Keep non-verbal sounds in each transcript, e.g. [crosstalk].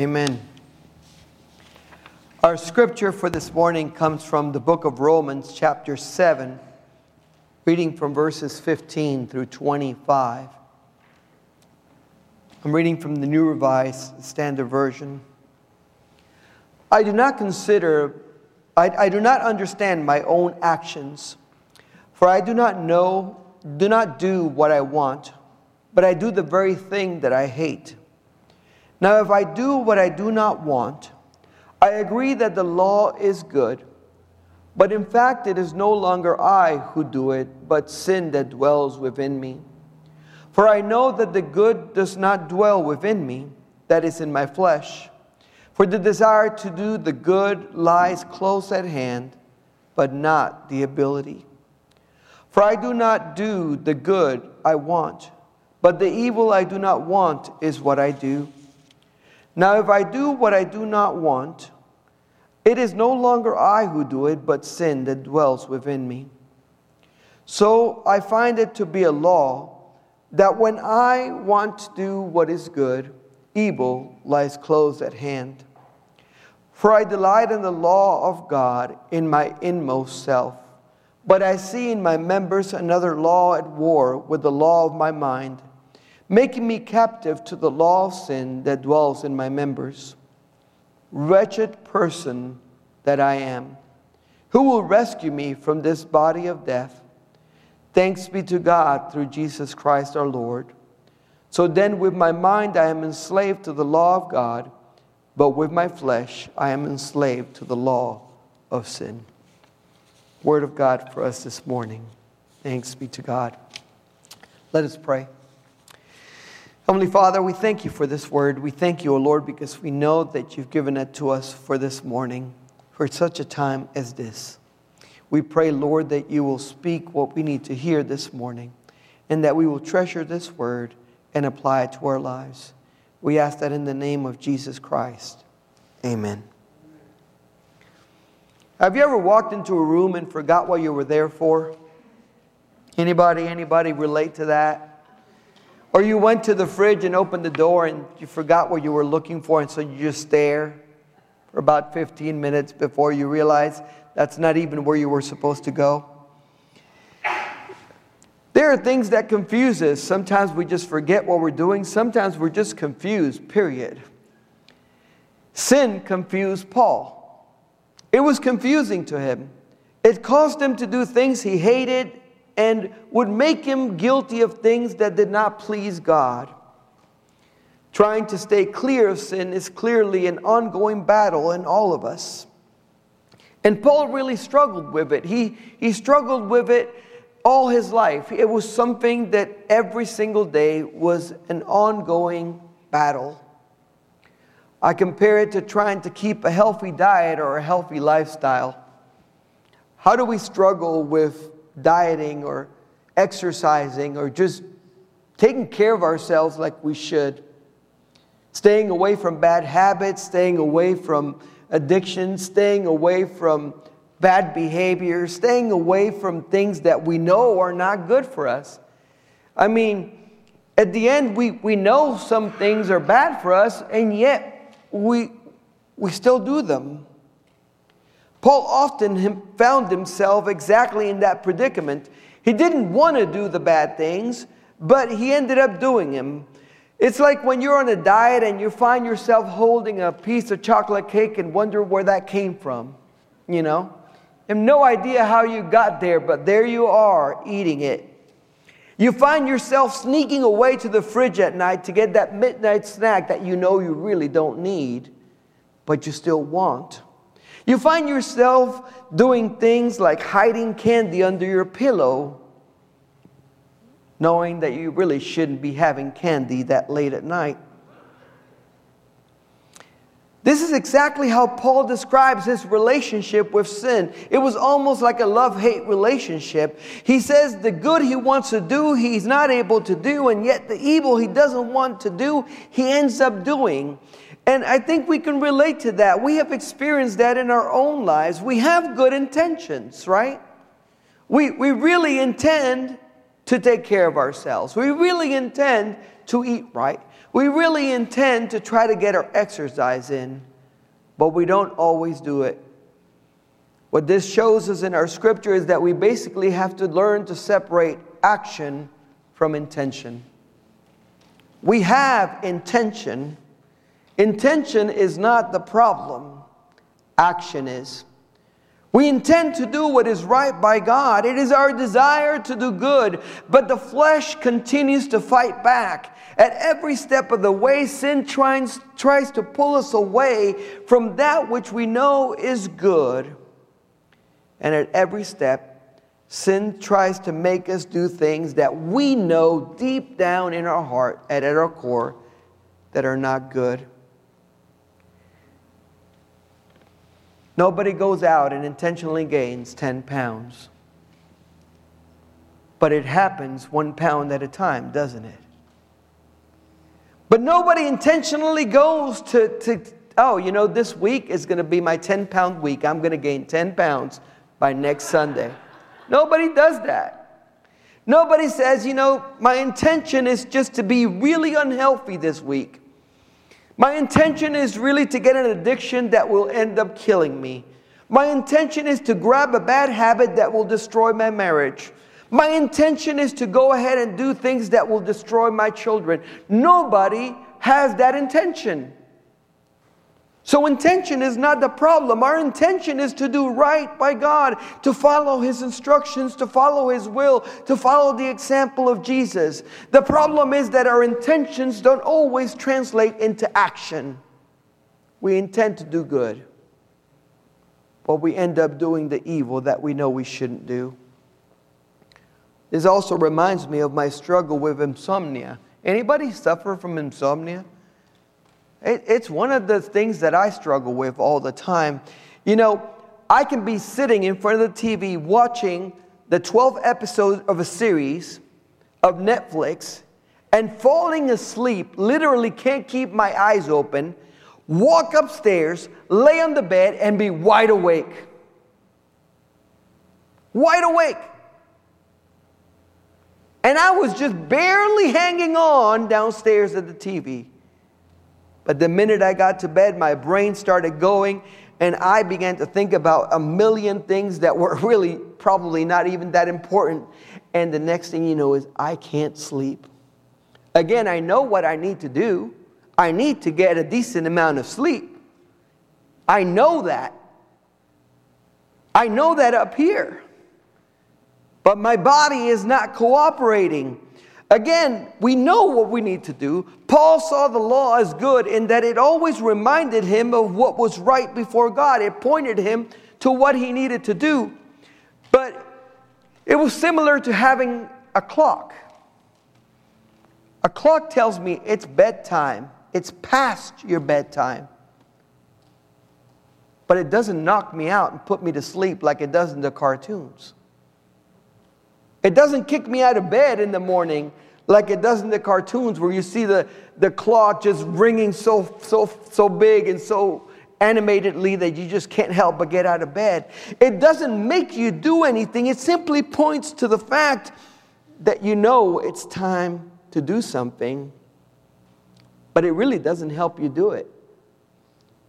Amen. Our scripture for this morning comes from the book of Romans, chapter 7, reading from verses 15 through 25. I'm reading from the New Revised Standard Version. I do not consider, I, I do not understand my own actions, for I do not know, do not do what I want, but I do the very thing that I hate. Now, if I do what I do not want, I agree that the law is good. But in fact, it is no longer I who do it, but sin that dwells within me. For I know that the good does not dwell within me, that is in my flesh. For the desire to do the good lies close at hand, but not the ability. For I do not do the good I want, but the evil I do not want is what I do. Now, if I do what I do not want, it is no longer I who do it, but sin that dwells within me. So I find it to be a law that when I want to do what is good, evil lies close at hand. For I delight in the law of God in my inmost self. But I see in my members another law at war with the law of my mind making me captive to the law of sin that dwells in my members. Wretched person that I am, who will rescue me from this body of death? Thanks be to God through Jesus Christ our Lord. So then, with my mind, I am enslaved to the law of God, but with my flesh, I am enslaved to the law of sin. Word of God for us this morning. Thanks be to God. Let us pray. Heavenly Father, we thank you for this word. We thank you, O Lord, because we know that you've given it to us for this morning, for such a time as this. We pray, Lord, that you will speak what we need to hear this morning, and that we will treasure this word and apply it to our lives. We ask that in the name of Jesus Christ. Amen. Have you ever walked into a room and forgot what you were there for? Anybody, anybody relate to that? Or you went to the fridge and opened the door and you forgot what you were looking for, and so you just stare for about 15 minutes before you realize that's not even where you were supposed to go. There are things that confuse us. Sometimes we just forget what we're doing, sometimes we're just confused, period. Sin confused Paul. It was confusing to him. It caused him to do things he hated and would make him guilty of things that did not please God. Trying to stay clear of sin is clearly an ongoing battle in all of us. And Paul really struggled with it. He, he struggled with it all his life. It was something that every single day was an ongoing battle. I compare it to trying to keep a healthy diet or a healthy lifestyle. How do we struggle with dieting or exercising or just taking care of ourselves like we should. Staying away from bad habits, staying away from addiction, staying away from bad behavior, staying away from things that we know are not good for us. I mean, at the end, we, we know some things are bad for us, and yet we, we still do them. Paul often found himself exactly in that predicament. He didn't want to do the bad things, but he ended up doing them. It's like when you're on a diet and you find yourself holding a piece of chocolate cake and wonder where that came from, you know? have no idea how you got there, but there you are eating it. You find yourself sneaking away to the fridge at night to get that midnight snack that you know you really don't need, but you still want. You find yourself doing things like hiding candy under your pillow, knowing that you really shouldn't be having candy that late at night. This is exactly how Paul describes his relationship with sin. It was almost like a love hate relationship. He says the good he wants to do, he's not able to do, and yet the evil he doesn't want to do, he ends up doing. And I think we can relate to that. We have experienced that in our own lives. We have good intentions, right? We, we really intend to take care of ourselves. We really intend to eat right. We really intend to try to get our exercise in, but we don't always do it. What this shows us in our scripture is that we basically have to learn to separate action from intention. We have intention. Intention is not the problem, action is. We intend to do what is right by God. It is our desire to do good, but the flesh continues to fight back. At every step of the way, sin tries, tries to pull us away from that which we know is good. And at every step, sin tries to make us do things that we know deep down in our heart and at our core that are not good. Nobody goes out and intentionally gains 10 pounds. But it happens one pound at a time, doesn't it? But nobody intentionally goes to, to oh, you know, this week is going to be my 10 pound week. I'm going to gain 10 pounds by next Sunday. Nobody does that. Nobody says, you know, my intention is just to be really unhealthy this week. My intention is really to get an addiction that will end up killing me. My intention is to grab a bad habit that will destroy my marriage. My intention is to go ahead and do things that will destroy my children. Nobody has that intention. So, intention is not the problem. Our intention is to do right by God, to follow His instructions, to follow His will, to follow the example of Jesus. The problem is that our intentions don't always translate into action. We intend to do good, but we end up doing the evil that we know we shouldn't do. This also reminds me of my struggle with insomnia. Anybody suffer from insomnia? It, it's one of the things that I struggle with all the time. You know, I can be sitting in front of the TV watching the 12 episodes of a series of Netflix and falling asleep, literally can't keep my eyes open, walk upstairs, lay on the bed, and be wide awake. Wide awake. And I was just barely hanging on downstairs at the TV. But the minute I got to bed, my brain started going, and I began to think about a million things that were [laughs] really probably not even that important. And the next thing you know is, I can't sleep. Again, I know what I need to do. I need to get a decent amount of sleep. I know that. I know that up here. But my body is not cooperating. Again, we know what we need to do. Paul saw the law as good in that it always reminded him of what was right before God. It pointed him to what he needed to do. But it was similar to having a clock. A clock tells me it's bedtime, it's past your bedtime. But it doesn't knock me out and put me to sleep like it does in the cartoons. It doesn't kick me out of bed in the morning like it does in the cartoons where you see the, the clock just ringing so, so, so big and so animatedly that you just can't help but get out of bed. It doesn't make you do anything, it simply points to the fact that you know it's time to do something, but it really doesn't help you do it.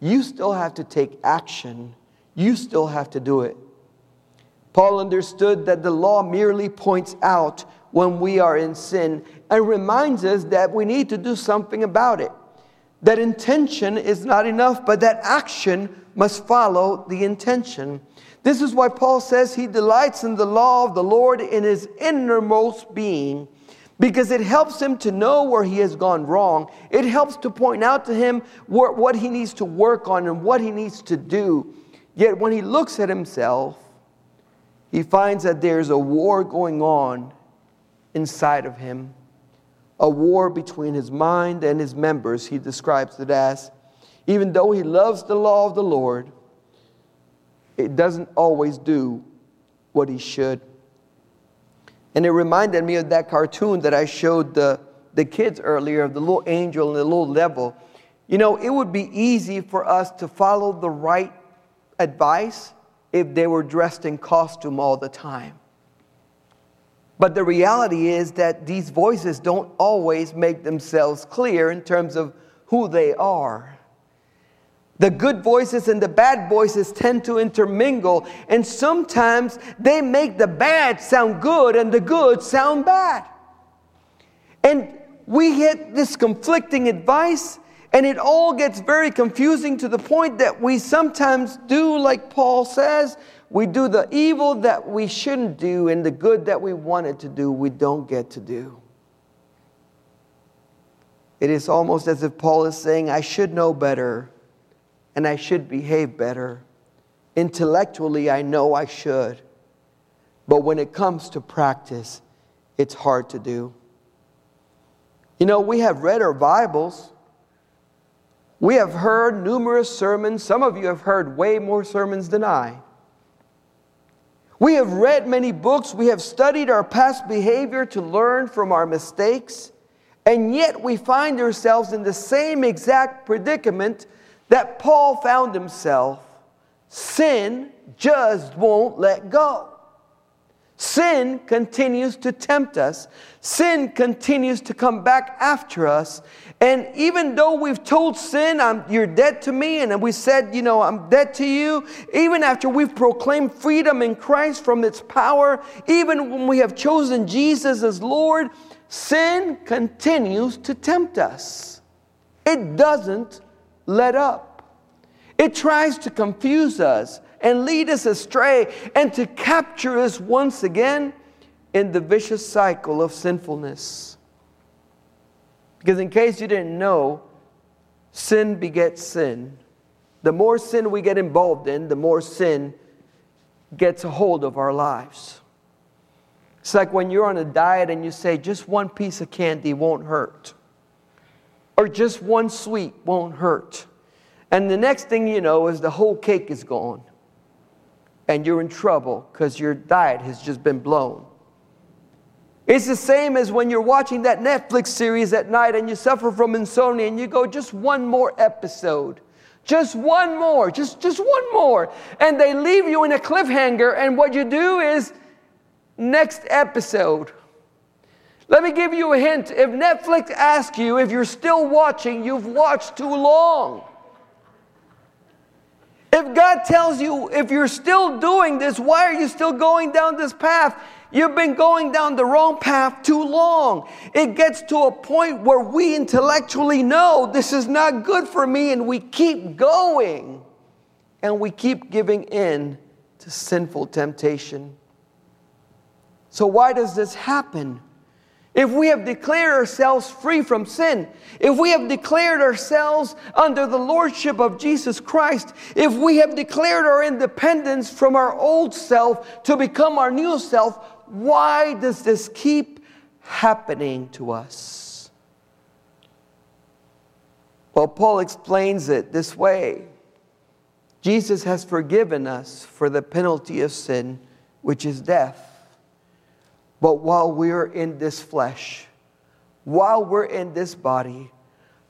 You still have to take action, you still have to do it. Paul understood that the law merely points out when we are in sin and reminds us that we need to do something about it. That intention is not enough, but that action must follow the intention. This is why Paul says he delights in the law of the Lord in his innermost being because it helps him to know where he has gone wrong. It helps to point out to him what he needs to work on and what he needs to do. Yet when he looks at himself, he finds that there's a war going on inside of him, a war between his mind and his members, he describes it as. Even though he loves the law of the Lord, it doesn't always do what he should. And it reminded me of that cartoon that I showed the, the kids earlier of the little angel and the little devil. You know, it would be easy for us to follow the right advice if they were dressed in costume all the time. But the reality is that these voices don't always make themselves clear in terms of who they are. The good voices and the bad voices tend to intermingle, and sometimes they make the bad sound good and the good sound bad. And we get this conflicting advice, and it all gets very confusing to the point that we sometimes do, like Paul says, we do the evil that we shouldn't do, and the good that we wanted to do, we don't get to do. It is almost as if Paul is saying, I should know better and I should behave better. Intellectually, I know I should. But when it comes to practice, it's hard to do. You know, we have read our Bibles. We have heard numerous sermons. Some of you have heard way more sermons than I. We have read many books. We have studied our past behavior to learn from our mistakes. And yet we find ourselves in the same exact predicament that Paul found himself. Sin just won't let go. Sin continues to tempt us. Sin continues to come back after us. And even though we've told sin, you're dead to me, and we said, you know, I'm dead to you, even after we've proclaimed freedom in Christ from its power, even when we have chosen Jesus as Lord, sin continues to tempt us. It doesn't let up. It tries to confuse us and lead us astray and to capture us once again in the vicious cycle of sinfulness. Because, in case you didn't know, sin begets sin. The more sin we get involved in, the more sin gets a hold of our lives. It's like when you're on a diet and you say, just one piece of candy won't hurt, or just one sweet won't hurt. And the next thing you know is the whole cake is gone and you're in trouble because your diet has just been blown. It's the same as when you're watching that Netflix series at night and you suffer from insomnia and you go, just one more episode. Just one more, just, just one more. And they leave you in a cliffhanger, and what you do is next episode. Let me give you a hint. If Netflix asks you if you're still watching, you've watched too long. If God tells you, if you're still doing this, why are you still going down this path? You've been going down the wrong path too long. It gets to a point where we intellectually know this is not good for me, and we keep going and we keep giving in to sinful temptation. So, why does this happen? If we have declared ourselves free from sin, if we have declared ourselves under the lordship of Jesus Christ, if we have declared our independence from our old self to become our new self, why does this keep happening to us? Well, Paul explains it this way Jesus has forgiven us for the penalty of sin, which is death. But while we're in this flesh, while we're in this body,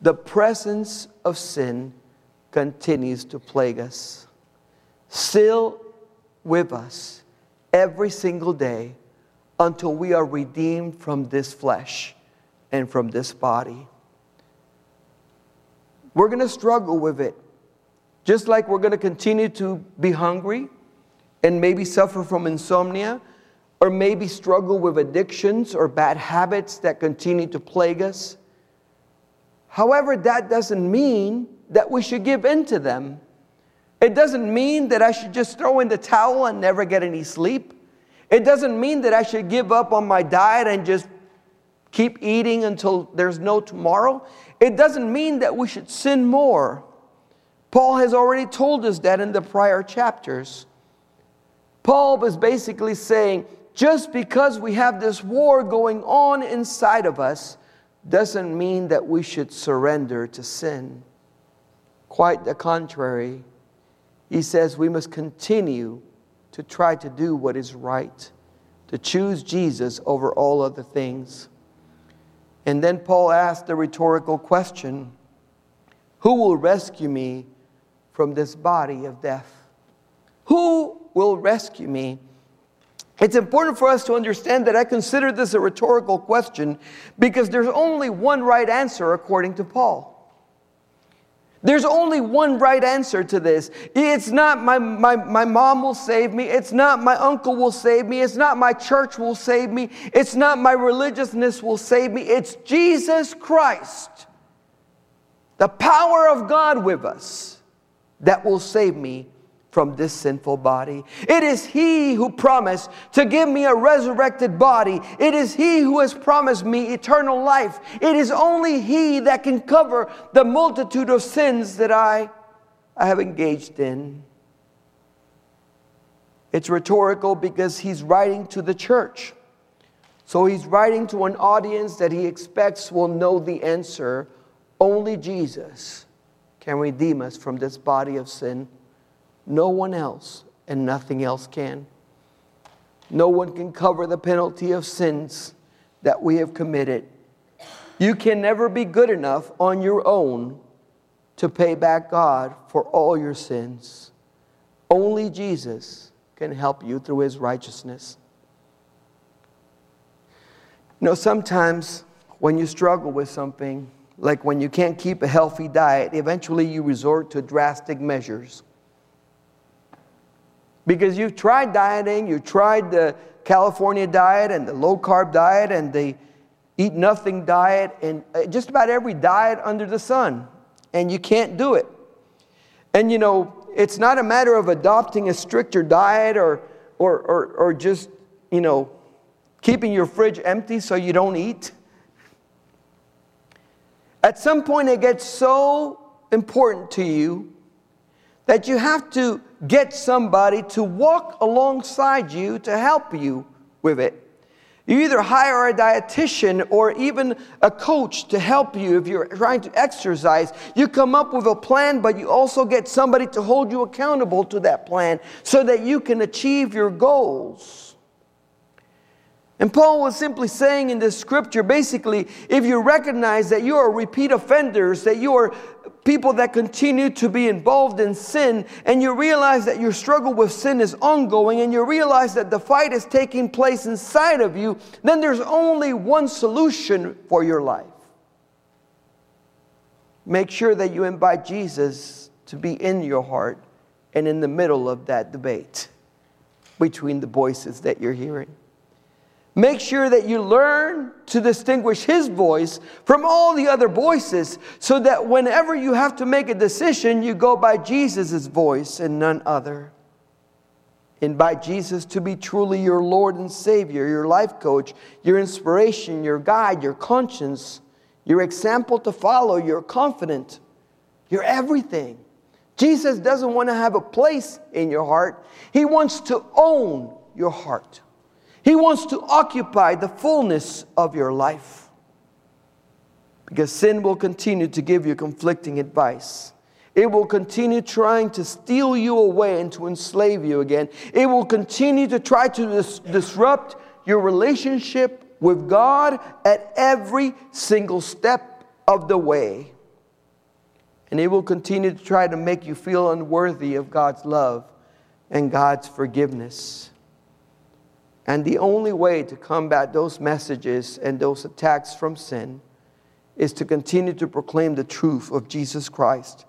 the presence of sin continues to plague us. Still with us every single day until we are redeemed from this flesh and from this body. We're going to struggle with it. Just like we're going to continue to be hungry and maybe suffer from insomnia or maybe struggle with addictions or bad habits that continue to plague us. However, that doesn't mean that we should give in to them. It doesn't mean that I should just throw in the towel and never get any sleep. It doesn't mean that I should give up on my diet and just keep eating until there's no tomorrow. It doesn't mean that we should sin more. Paul has already told us that in the prior chapters. Paul was basically saying, just because we have this war going on inside of us doesn't mean that we should surrender to sin. Quite the contrary. He says we must continue to try to do what is right, to choose Jesus over all other things. And then Paul asked the rhetorical question Who will rescue me from this body of death? Who will rescue me It's important for us to understand that I consider this a rhetorical question because there's only one right answer according to Paul. There's only one right answer to this. It's not my, my, my mom will save me. It's not my uncle will save me. It's not my church will save me. It's not my religiousness will save me. It's Jesus Christ, the power of God with us, that will save me from this sinful body. It is He who promised to give me a resurrected body. It is He who has promised me eternal life. It is only He that can cover the multitude of sins that I, I have engaged in. It's rhetorical because He's writing to the church. So He's writing to an audience that He expects will know the answer. Only Jesus can redeem us from this body of sin. No one else, and nothing else can. No one can cover the penalty of sins that we have committed. You can never be good enough on your own to pay back God for all your sins. Only Jesus can help you through his righteousness. You know, sometimes when you struggle with something, like when you can't keep a healthy diet, eventually you resort to drastic measures. Because you've tried dieting, you've tried the California diet and the low carb diet and the eat nothing diet and uh, just about every diet under the sun, and you can't do it. And you know, it's not a matter of adopting a stricter diet or, or, or, or just, you know, keeping your fridge empty so you don't eat. At some point, it gets so important to you that you have to get somebody to walk alongside you to help you with it. You either hire a dietitian or even a coach to help you if you're trying to exercise. You come up with a plan, but you also get somebody to hold you accountable to that plan so that you can achieve your goals. And Paul was simply saying in this scripture basically, if you recognize that you are repeat offenders, that you are people that continue to be involved in sin, and you realize that your struggle with sin is ongoing, and you realize that the fight is taking place inside of you, then there's only one solution for your life. Make sure that you invite Jesus to be in your heart and in the middle of that debate between the voices that you're hearing. Make sure that you learn to distinguish his voice from all the other voices so that whenever you have to make a decision, you go by Jesus' voice and none other. Invite Jesus to be truly your Lord and Savior, your life coach, your inspiration, your guide, your conscience, your example to follow, your confidant, your everything. Jesus doesn't want to have a place in your heart, He wants to own your heart. He wants to occupy the fullness of your life. Because sin will continue to give you conflicting advice. It will continue trying to steal you away and to enslave you again. It will continue to try to dis- disrupt your relationship with God at every single step of the way. And it will continue to try to make you feel unworthy of God's love and God's forgiveness. And the only way to combat those messages and those attacks from sin is to continue to proclaim the truth of Jesus Christ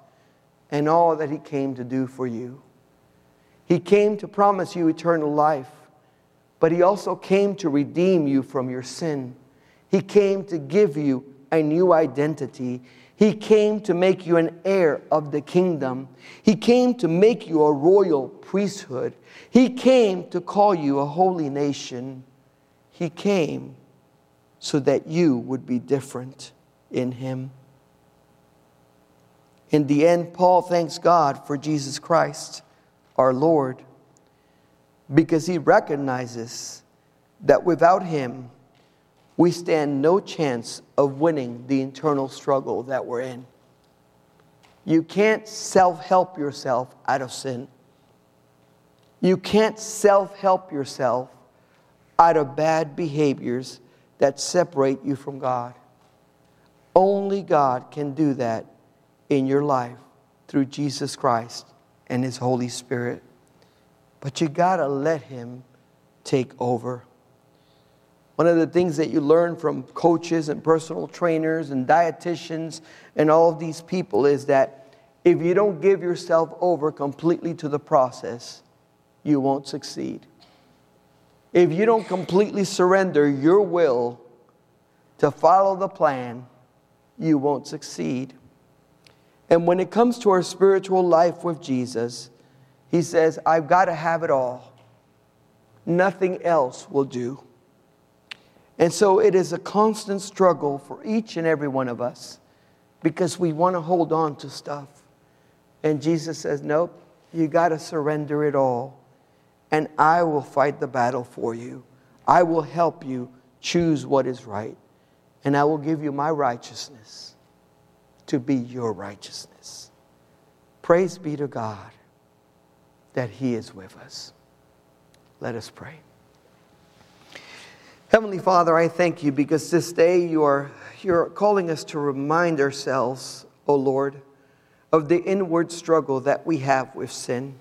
and all that He came to do for you. He came to promise you eternal life, but He also came to redeem you from your sin. He came to give you a new identity. He came to make you an heir of the kingdom. He came to make you a royal priesthood. He came to call you a holy nation. He came so that you would be different in Him. In the end, Paul thanks God for Jesus Christ, our Lord, because he recognizes that without Him, we stand no chance of winning the internal struggle that we're in. You can't self help yourself out of sin. You can't self help yourself out of bad behaviors that separate you from God. Only God can do that in your life through Jesus Christ and His Holy Spirit. But you got to let Him take over. One of the things that you learn from coaches and personal trainers and dietitians and all of these people is that if you don't give yourself over completely to the process, you won't succeed. If you don't completely surrender your will to follow the plan, you won't succeed. And when it comes to our spiritual life with Jesus, he says, I've got to have it all. Nothing else will do. And so it is a constant struggle for each and every one of us because we want to hold on to stuff. And Jesus says, Nope, you got to surrender it all. And I will fight the battle for you. I will help you choose what is right. And I will give you my righteousness to be your righteousness. Praise be to God that He is with us. Let us pray. Heavenly Father, I thank you because this day you are you're calling us to remind ourselves, O oh Lord, of the inward struggle that we have with sin.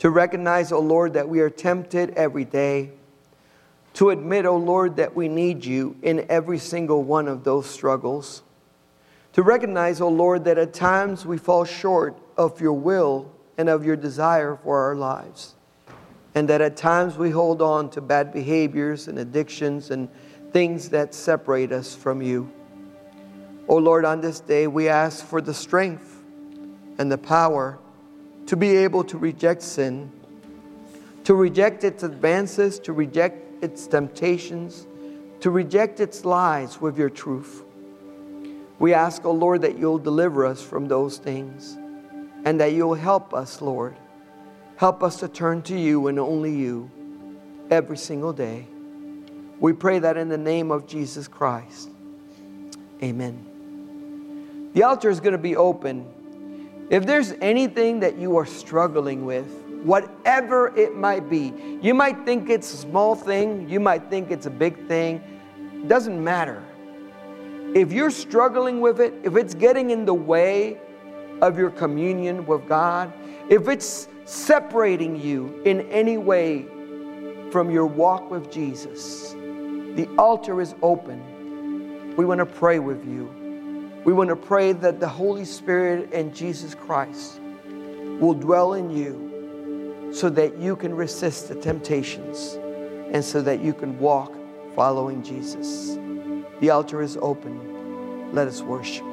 To recognize, O oh Lord, that we are tempted every day. To admit, O oh Lord, that we need you in every single one of those struggles. To recognize, O Lord, that at times we fall short of your will and of your desire for our lives and that at times we hold on to bad behaviors and addictions and things that separate us from you. Oh Lord, on this day we ask for the strength and the power to be able to reject sin, to reject its advances, to reject its temptations, to reject its lies with your truth. We ask, oh Lord, that you'll deliver us from those things and that you'll help us, Lord Help us to turn to you and only you every single day. We pray that in the name of Jesus Christ. Amen. The altar is going to be open. If there's anything that you are struggling with, whatever it might be, you might think it's a small thing, you might think it's a big thing, it doesn't matter. If you're struggling with it, if it's getting in the way of your communion with God, if it's separating you in any way from your walk with Jesus, the altar is open. We want to pray with you. We want to pray that the Holy Spirit and Jesus Christ will dwell in you so that you can resist the temptations and so that you can walk following Jesus. The altar is open. Let us worship.